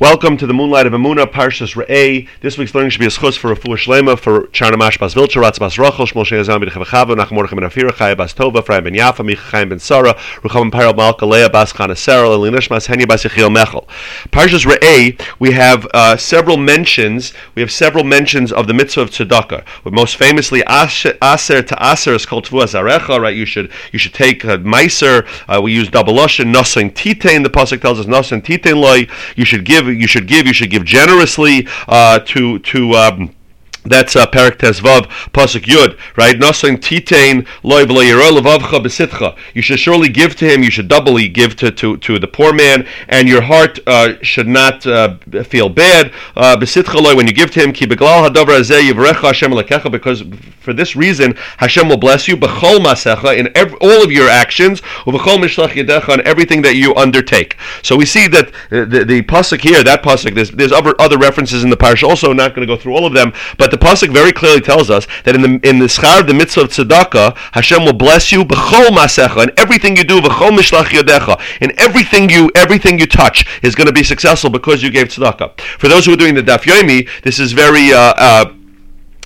Welcome to the Moonlight of Amuna, Parshas Re'eh. This week's learning should be a schus for a fuhr shlema for Charnamash Bas Vilcher, Ratz Bas Rochel, Shmol Shei Azam B'Dechav Chava, Nachum Mordechai Ben Chaya Bas Tova, Ephraim Ben Yafa, Micha Chaim Ben Sara, Rucham Parel Malka, Leah Bas Chanasera, Elinish Mas Henya Bas Yechiel Mechel. Parshas Re'eh, we have uh, several mentions, we have several mentions of the mitzvah of tzedakah. But most famously, Aser to Aser is called Tvu Azarecha, right? You should you should take uh, Meiser, uh, we use double Lashon, Nosin Titain, the Pasuk tells us Nosin Titain Loi, you should give, you should give, you should give generously uh, to to um, that's uh, Perak Tezvav Pasuk Yud, right? Nosain Titain Besitcha. You should surely give to him. You should doubly give to, to, to the poor man, and your heart uh, should not uh, feel bad. Uh, Besitcha Loy when you give to him. Ki Hashem. Because for this reason Hashem will bless you. Bechol Masecha in all of your actions. Uvechol Mishlach Yedecha on everything that you undertake. So we see that the, the, the pasuk here, that pasuk, there's, there's other other references in the parish. Also, not going to go through all of them, but the pasuk very clearly tells us that in the in the schar, of the mitzvah of tzedakah, Hashem will bless you b'chol masecha, and everything you do b'chol mishlach yodecha, and everything you everything you touch is going to be successful because you gave tzedakah. For those who are doing the daf yomi, this is very. Uh, uh,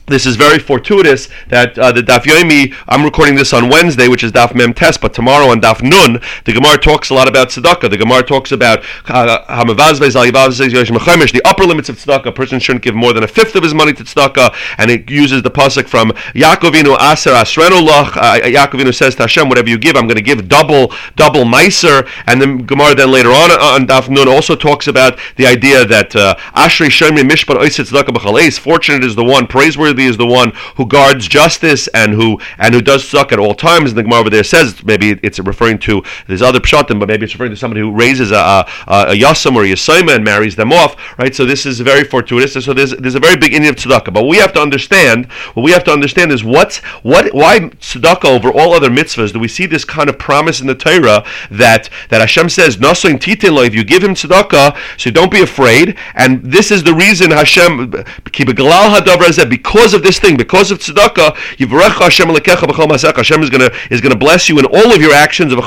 this is very fortuitous that uh, the Daf Yomi, I'm recording this on Wednesday, which is Daf Mem but tomorrow on Daf Nun, the Gemara talks a lot about tzedakah. The Gemara talks about uh, the upper limits of tzedakah. A person shouldn't give more than a fifth of his money to tzedakah, and it uses the pasuk from Yaakovinu Aser Asrenu Lach. Uh, Yaakovinu says to Hashem, whatever you give, I'm going to give double, double Meiser. And the Gemara then later on on Daf Nun also talks about the idea that uh, Ashrei Shemri Mishpat Oisit Tzedakah. Fortunate is the one, praiseworthy is the one who guards justice and who and who does suck at all times. And the Gemara over there says maybe it's referring to there's other pshatim, but maybe it's referring to somebody who raises a a, a yasam or a yasima and marries them off, right? So this is very fortuitous. So there's there's a very big inyan of tzedakah. But we have to understand, what we have to understand is what's what why tzedakah over all other mitzvahs do we see this kind of promise in the Torah that that Hashem says nasoin titin if you give him tzedakah, so don't be afraid. And this is the reason Hashem because because of this thing, because of tzedakah, Yivrecha Hashem is gonna is gonna bless you in all of your actions of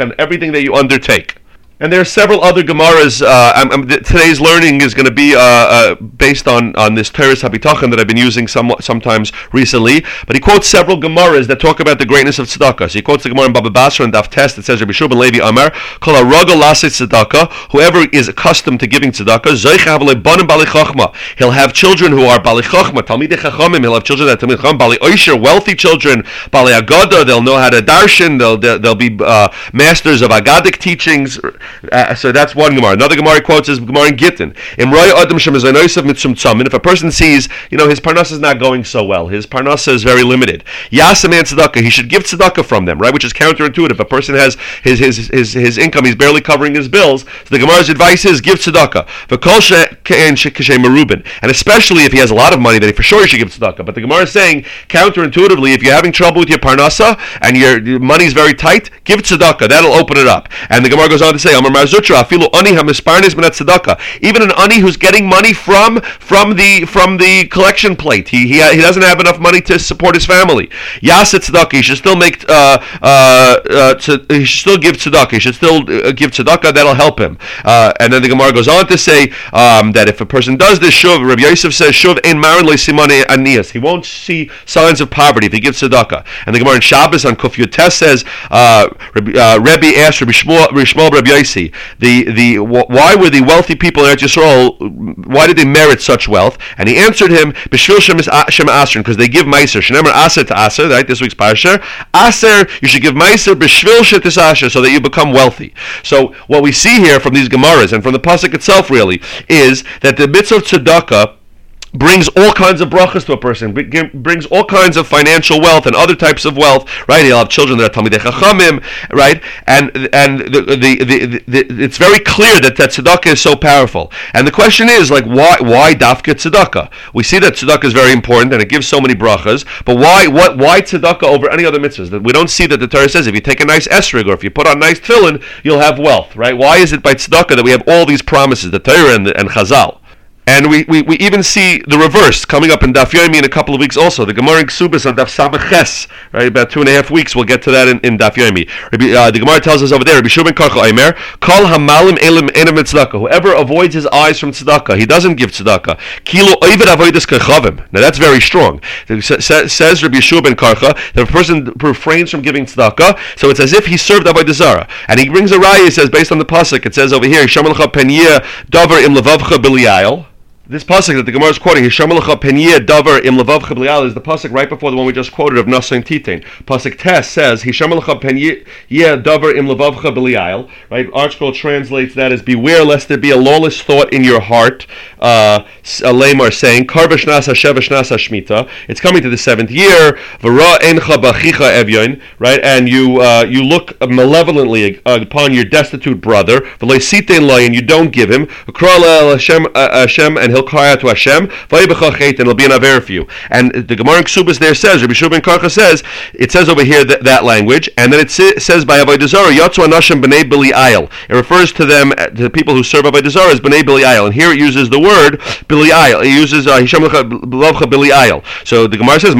and everything that you undertake. And there are several other Gemaras. Uh, I'm, I'm, today's learning is going to be uh, uh, based on, on this Teres Habitachan that I've been using somewhat, sometimes recently. But he quotes several Gemaras that talk about the greatness of tzedakah. So he quotes the Gemara in Baba Basra and Daf Test that says, Rabbi Shub Levi Amar, Kol tzedakah, whoever is accustomed to giving tzedakah, he'll have children who are Bali Chachma, Talmidei Chachamim, he'll have children that Talmid Chacham, Bali Oisher, wealthy children, Bali Agada, they'll know how to darshan, they'll, they'll, they'll be uh, masters of Agadic teachings, uh, so that's one Gemara. Another Gemara quotes is Gemara in Gittin. If a person sees, you know, his parnasa is not going so well, his parnasa is very limited. Yasaman tzedakah, he should give tzedakah from them, right? Which is counterintuitive. A person has his his his, his income, he's barely covering his bills. So the Gemara's advice is give tzedakah. And especially if he has a lot of money, then for sure he should give tzedakah. But the Gemara is saying counterintuitively, if you're having trouble with your parnasa and your, your money's very tight, give tzedakah. That'll open it up. And the Gemara goes on to say, Even an ani who's getting money from from the from the collection plate, he he, he doesn't have enough money to support his family. Yaset tzedakah, he should still make uh, uh, uh, to, he should still give tzedakah. He should still uh, give tzedakah. That'll help him. Uh, and then the Gemara goes on to say um, that if a person does this shuv, Rabbi Yosef says shuv ein marin simone anias. He won't see signs of poverty if he gives tzedakah. And the Gemara in Shabbos on Kuf says uh, Rabbi, uh, Rebbe asked Rabbi Shmuel, Rabbi Shmuel Rabbi The the why were the wealthy people in Yisrael why did they merit such wealth? And he answered him b'shvil shem uh, asrin because they give meiser. Shenemer aser to aser. Right, this week's parsha. Aser, you should give meiser b'shvil asher so that you become wealthy. So what we see here from these gemaras and from the pasuk itself really is that the mitzvah of tzedakah brings all kinds of brachas to a person, brings all kinds of financial wealth and other types of wealth, right? He'll have children that are Talmidei Chachamim, right? And and the, the, the, the, it's very clear that that tzedakah is so powerful. And the question is, like, why why dafka tzedakah? We see that tzedakah is very important and it gives so many brachas, but why what why tzedakah over any other mitzvahs? That we don't see that the Torah says if you take a nice esrig or if you put on nice tefillin, you'll have wealth, right? Why is it by tzedakah that we have all these promises, the Torah and, and Chazal? And we, we, we even see the reverse coming up in Daf Yomi in a couple of weeks also. The Gemara in Ksubis on Daf Samaches, right? About two and a half weeks. We'll get to that in, in Daf Yomi. Uh, the Gemara tells us over there, Rabbi Shubin Karcha Aimer, Kol Hamalim Elim Enim Tzedakah. Whoever avoids his eyes from tzedakah, he doesn't give tzedakah. Kilo Oivid Avoidis Kechavim. Now that's very strong. It says Rabbi Shubin that a person refrains from giving tzedakah, so it's as if he served Avodah Zarah. And he brings a raya, he says, based on the pasuk, it says over here, Shamalcha Penya Dover Im Levavcha Bilial. This pasuk that the Gemara is quoting, Hishamalacha Penya Davar Im Levav Chablial, is the pasuk right before the one we just quoted of Nasain Titain. Pasuk Tes says, Hishamalacha Penya Davar Im Levav Chablial. Right? ArtScroll translates that as Beware lest there be a lawless thought in your heart. Uh, Lamar saying, Karvash Nasa Shevash Nasa Shmita. It's coming to the seventh year. Vara Encha Bachicha Evyon. Right? And you uh, you look malevolently upon your destitute brother. And you don't give him. Hashem uh, and he'll he'll cry out to Hashem, and it'll be an aver for you. And the Gemara in Ksubas there says, Rabbi Shubin Karcha says, it says over here that, that language, and then it says by Avodah Yatsu Anashim B'nei Belial. It refers to them, to the people who serve Avodah Zarah as B'nei Belial. And here it uses the word Bili Belial. It uses uh, Hisham B'lavcha Belial. So the Gemara says,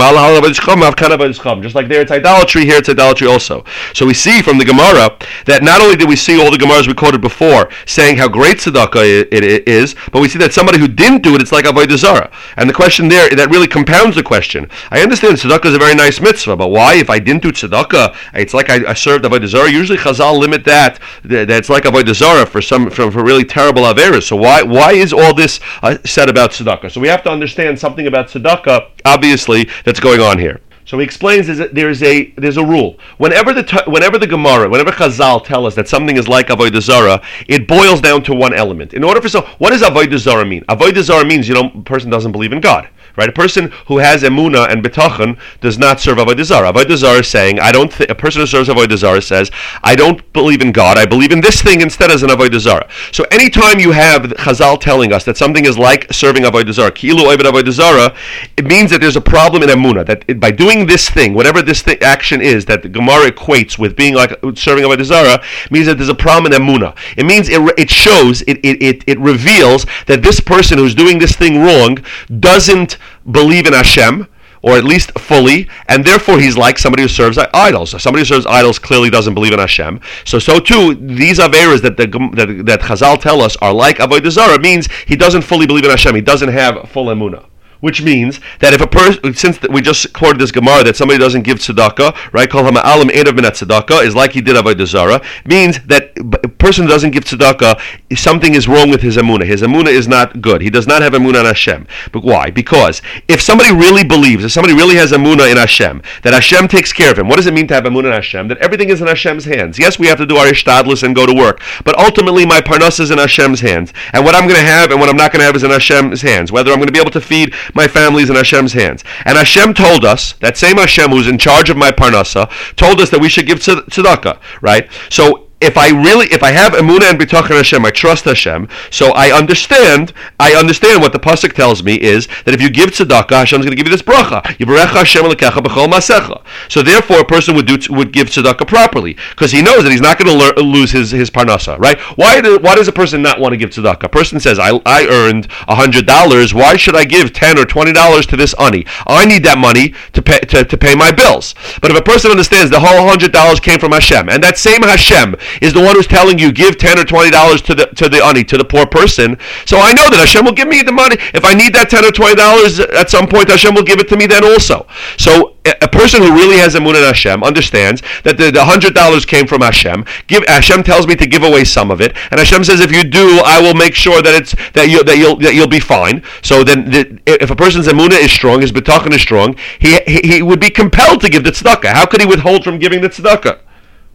just like there it's idolatry, here it's idolatry also. So we see from the Gemara that not only did we see all the Gemaras we quoted before saying how great tzedakah it is, but we see that somebody who did didn't do it, it's like avodah zara. And the question there that really compounds the question. I understand tzedakah is a very nice mitzvah, but why if I didn't do tzedakah, it's like I, I served avodah zara. Usually Chazal limit that that it's like avodah zara for some for, for really terrible averas. So why why is all this uh, said about tzedakah? So we have to understand something about tzedakah, obviously, that's going on here. So he explains that there's a there's a rule. Whenever the whenever the Gemara, whenever Chazal tell us that something is like avodah zara, it boils down to one element. In order for so, what does avodah zara mean? Avodah zara means you know, person doesn't believe in God. Right? A person who has emuna and betachon does not serve avodah zarah. Avodah zarah is saying, I don't. Th- a person who serves avodah zarah says, I don't believe in God. I believe in this thing instead as an avodah zarah. So anytime you have Chazal telling us that something is like serving avodah zarah, kilu avodah zarah, it means that there's a problem in emuna. That it, by doing this thing, whatever this action is, that the Gemara equates with being like serving avodah zarah, means that there's a problem in emuna. It means it, it shows, it, it, it, it reveals that this person who's doing this thing wrong doesn't believe in Hashem, or at least fully, and therefore he's like somebody who serves idols. Somebody who serves idols clearly doesn't believe in Hashem. So, so too, these averas that the, that, that Chazal tell us are like avodah zarah means he doesn't fully believe in Hashem. He doesn't have full emunah which means that if a person, since we just quoted this Gemara that somebody doesn't give tzedakah, right? Call him a alam edav minat tzedakah is like he did avodah zara, means that a person doesn't give tzedakah, something is wrong with his amuna. His amuna is not good. He does not have amuna in Hashem. But why? Because if somebody really believes, if somebody really has amuna in Hashem, that Hashem takes care of him, what does it mean to have amuna in Hashem? That everything is in Hashem's hands. Yes, we have to do our ishtadlis and go to work, but ultimately my parnas is in Hashem's hands, and what I'm going to have and what I'm not going to have is in Hashem's hands. Whether I'm going to be able to feed my family is in Hashem's hands. And Hashem told us, that same Hashem who's in charge of my parnasa, told us that we should give tzedakah, right? So if I really, if I have emuna and bitachon Hashem, I trust Hashem. So I understand. I understand what the pasuk tells me is that if you give tzedakah, Hashem's going to give you this bracha. Hashem masecha. So therefore, a person would do would give tzedakah properly because he knows that he's not going to lose his his parnasa. Right? Why do, why does a person not want to give tzedakah? A person says, I I earned hundred dollars. Why should I give ten or twenty dollars to this ani? I need that money to pay to, to pay my bills. But if a person understands the whole hundred dollars came from Hashem, and that same Hashem is the one who's telling you give ten or twenty dollars to the to the ani to the poor person. So I know that Hashem will give me the money if I need that ten or twenty dollars at some point. Hashem will give it to me then also. So a person who really has a emun in Hashem understands that the, the hundred dollars came from Hashem. Give Hashem tells me to give away some of it, and Hashem says if you do, I will make sure that it's that you that you'll that you'll be fine. So then, the, if a person's emuna is strong, his bitachon is strong, he, he he would be compelled to give the tzedakah. How could he withhold from giving the tzedakah?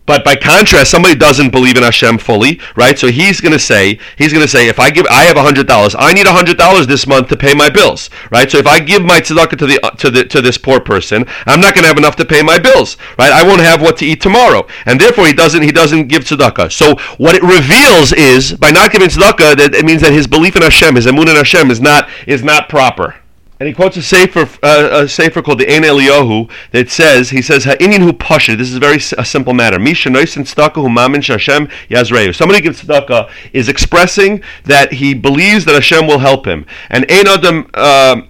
But by contrast, somebody doesn't believe in Hashem fully, right? So he's going to say, he's going to say, if I give, I have hundred dollars, I need hundred dollars this month to pay my bills, right? So if I give my tzedakah to the uh, to the to this poor person, I'm not going to have enough to pay my bills, right? I won't have what to eat tomorrow, and therefore he doesn't he doesn't give tzedakah. So what it reveals is by not giving tzedakah, that it means that his belief in Hashem, his emun in Hashem, is not is not proper. And he quotes a sefer, uh, a sefer called the Ein Eliyahu that says, he says, Ha'inyan hu pasha. This is a very a simple matter. Misha noisin tzedakah hu mamin shashem yazreyu. Somebody gives tzedakah is expressing that he believes that Hashem will help him. And Ein Adam... Uh,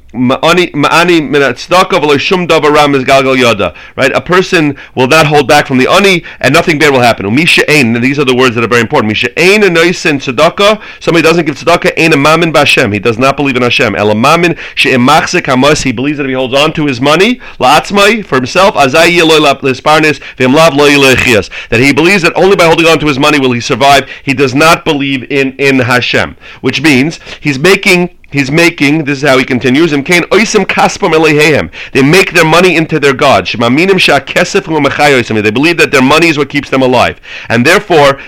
Right? A person will not hold back from the ani, and nothing bad will happen. Misha ain. These are the words that are very important. Misha ain a noisin tzedakah. Somebody doesn't give tzedakah. Ain a mamin b'Hashem. He does not believe in Hashem. El mamin she'emachzik hamas. He believes that if he holds on to his money la'atzmai for himself, azai loy lisparnes v'imlav loy That he believes that only by holding on to his money will he survive. He does not believe in in Hashem, which means he's making he's making, this is how he continues, they make their money into their God. They believe that their money is what keeps them alive. And therefore,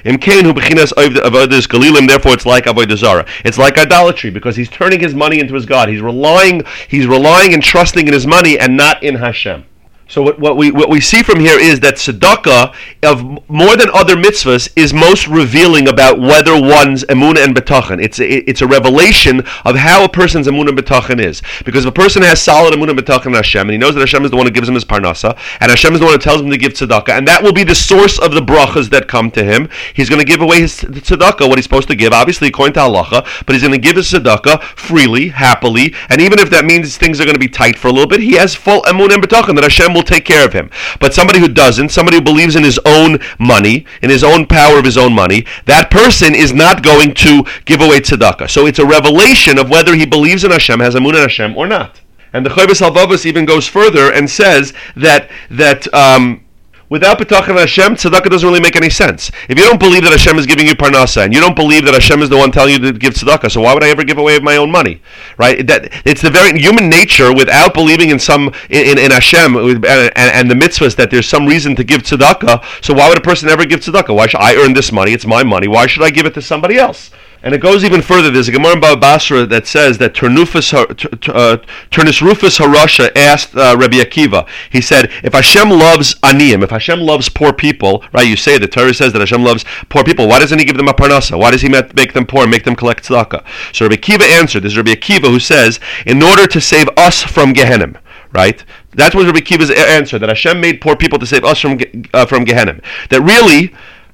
therefore it's like Avodah. It's like idolatry because he's turning his money into his God. He's relying, he's relying and trusting in his money and not in Hashem. So what, what, we what we see from here is that tzedakah, of more than other mitzvahs, is most revealing about whether one's emunah and betachan. It's a, it's a revelation of how a person's emunah and betachan is. Because if a person has solid emunah and betachan in Hashem, and he knows that Hashem is the one who gives him his parnasa, and Hashem is the one who tells him to give tzedakah, and that will be the source of the brachas that come to him. He's going to give away his tzedakah, what he's supposed to give, obviously according to halacha, but he's going to give his tzedakah freely, happily, and even if that means things are going to be tight for a little bit, he has full emunah and betachan that Hashem will take care of him. But somebody who doesn't, somebody who believes in his own money, in his own power of his own money, that person is not going to give away tzedakah. So it's a revelation of whether he believes in Hashem, has a moon in Hashem, or not. And the Chovos HaLevavos even goes further and says that that um, Without B'tachan Hashem, tzedakah doesn't really make any sense. If you don't believe that Hashem is giving you parnasa, and you don't believe that Hashem is the one telling you to give tzedakah, so why would I ever give away my own money? Right? That it's the very human nature. Without believing in some in, in, in Hashem and, and, the mitzvahs that there's some reason to give tzedakah, so why would a person ever give tzedakah? Why should I earn this money? It's my money. Why should I give it to somebody else? And it goes even further. There's a Gemara in Baba Basra that says that Turnufus, uh, Turnus Rufus Harasha asked uh, Rabbi Akiva. He said, if Hashem loves aniyim, if Hashem loves poor people, right? You say the Torah says that Hashem loves poor people. Why doesn't He give them a parnasa? Why does He make them poor and make them collect tzedakah? So Rabbi Akiva answered. This is Rabbi Akiva who says, in order to save us from Gehenna, right? That's what Rabbi Akiva's answer. That Hashem made poor people to save us from uh, from Gehenna. That really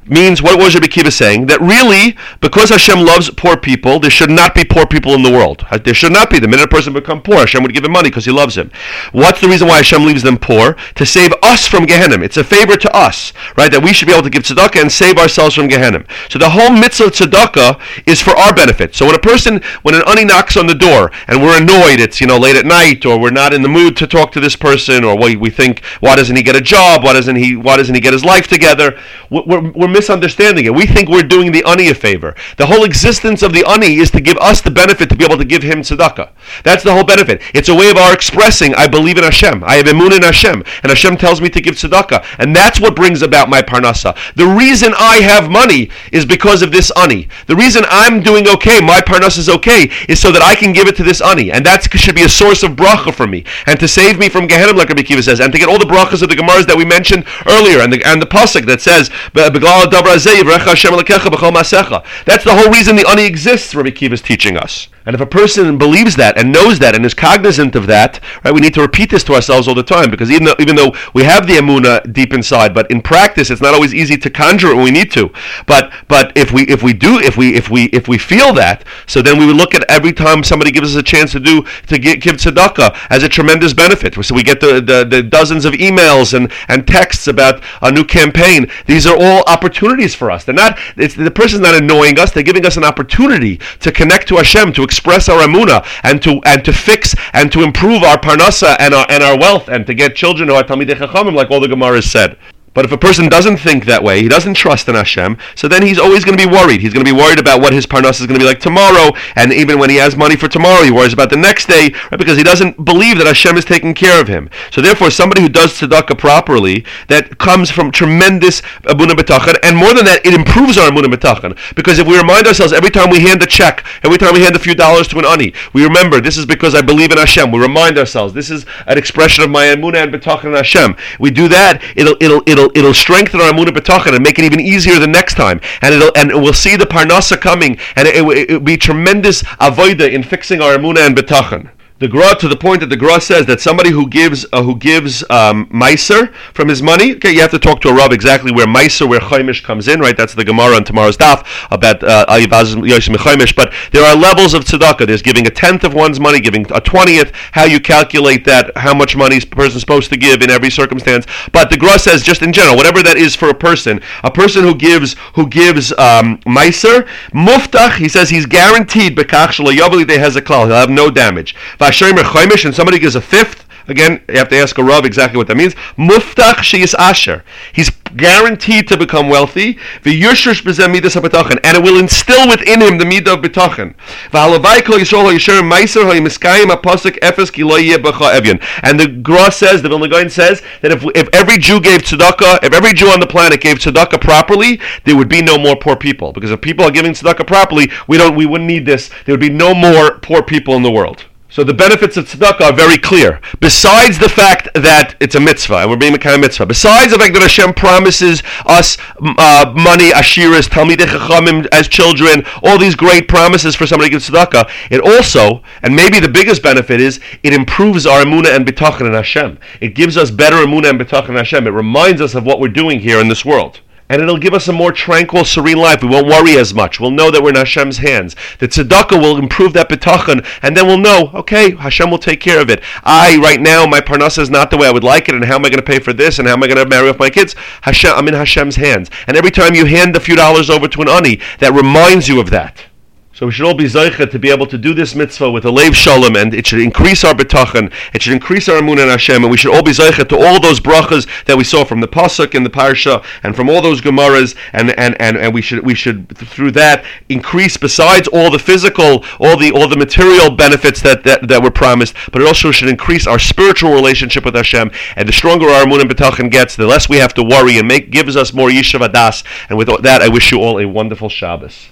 means what was Rabbi Kiva saying? That really, because Hashem loves poor people, there should not be poor people in the world. There should not be. The minute a person become poor, Hashem would give him money because he loves him. What's the reason why Hashem leaves them poor? To save us from Gehenna. It's a favor to us, right? That we should be able to give tzedakah and save ourselves from Gehenna. So the whole mitzvah tzedakah is for our benefit. So when a person, when an ani knocks on the door and we're annoyed, it's you know late at night, or we're not in the mood to talk to this person, or we, we think, why doesn't he get a job? Why doesn't he? Why doesn't he get his life together? We're, we're misunderstanding it. We think we're doing the ani a favor. The whole existence of the ani is to give us the benefit to be able to give him tzedakah. That's the whole benefit. It's a way of our expressing, I believe in Hashem. I have emun in Hashem. And Hashem tells me to give tzedakah. And that's what brings about my parnasa. The reason I have money is because of this ani. The reason I'm doing okay, my parnasa is okay, is so that I can give it to this ani. And that should be a source of bracha for me. And to save me from Gehenna, like Rabbi Kiva says. And to get all the brachas of the Gemaras that we mentioned earlier. And the, and the pasuk that says, that's the whole reason the ani exists, Rabbi Kiva is teaching us. And if a person believes that and knows that and is cognizant of that, right, we need to repeat this to ourselves all the time because even though, even though we have the emuna deep inside, but in practice it's not always easy to conjure it when we need to. But but if we if we do if we if we if we feel that, so then we would look at every time somebody gives us a chance to do to give, give tzedakah as a tremendous benefit. So we get the, the, the dozens of emails and, and texts about a new campaign. These are all opportunities for us. They're not it's the person's not annoying us. They're giving us an opportunity to connect to Hashem to express our amuna and to and to fix and to improve our parnasa and our and our wealth and to get children who are talmidei chachamim, like all the Gemaras said. But if a person doesn't think that way, he doesn't trust in Hashem, so then he's always going to be worried. He's going to be worried about what his parnas is going to be like tomorrow, and even when he has money for tomorrow, he worries about the next day, right? Because he doesn't believe that Hashem is taking care of him. So therefore, somebody who does tzedakah properly, that comes from tremendous uh, amuna betachan, and more than that, it improves our amuna betachan. Because if we remind ourselves every time we hand a check, every time we hand a few dollars to an ani, we remember this is because I believe in Hashem. We remind ourselves this is an expression of my amuna and betachan in Hashem. We do that, it'll it'll it'll it'll it'll strengthen our amunah betachan and make it even easier the next time. And it'll and we'll see the parnasa coming, and it, will be tremendous avoida in fixing our amunah and betachan. The Gra to the point that the Gra says that somebody who gives uh, who gives um, Meiser from his money, okay, you have to talk to a Rav exactly where Meiser, where Chaimish comes in, right? That's the Gemara on tomorrow's daf about uh. But there are levels of tzedakah. There's giving a tenth of one's money, giving a twentieth. How you calculate that? How much money a person supposed to give in every circumstance? But the Gra says just in general, whatever that is for a person, a person who gives who gives um, Meiser muftach, he says he's guaranteed bekach they has a klal. He'll have no damage Er and somebody gives a fifth, again, you have to ask a Rav exactly what that means. Muftach sheyis asher. He's guaranteed to become wealthy. The V'yushush b'zeh midas ha and it will instill within him the midah of kol yisrael meiser efes ki lo yeh evyon. And the Gra says, the Vilna Gaon says, that if, if every Jew gave tzedakah, if every Jew on the planet gave tzedakah properly, there would be no more poor people. Because if people are giving tzedakah properly, we don't, we wouldn't need this. There would be no more poor people in the world. So the benefits of tzedakah are very clear. Besides the fact that it's a mitzvah, and we're being a mitzvah. Besides the fact that Hashem promises us uh, money, ashiras, talmidei chachamim as children, all these great promises for somebody to give tzedakah, it also, and maybe the biggest benefit is, it improves our emunah and bitachon in Hashem. It gives us better emunah and bitachon in Hashem. It reminds us of what we're doing here in this world and it'll give us a more tranquil, serene life. We won't worry as much. We'll know that we're in Hashem's hands. The tzedakah will improve that bitachon, and then we'll know, okay, Hashem will take care of it. I, right now, my parnasa is not the way I would like it, and how am I going to pay for this, and how am I going to marry off my kids? Hashem, I'm in Hashem's hands. And every time you hand a few dollars over to an ani, that reminds you of that. So we should all be zeicha to be able to do this mitzvah with a leiv shalom, and it should increase our betachan, it should increase our emun in Hashem, and we should all be zeicha to all those brachas that we saw from the pasuk and the parsha, and from all those gemaras, and, and, and, and we should we should through that increase besides all the physical, all the all the material benefits that, that, that were promised, but it also should increase our spiritual relationship with Hashem. And the stronger our emun and betachan gets, the less we have to worry, and make gives us more yishav adas. And with that, I wish you all a wonderful Shabbos.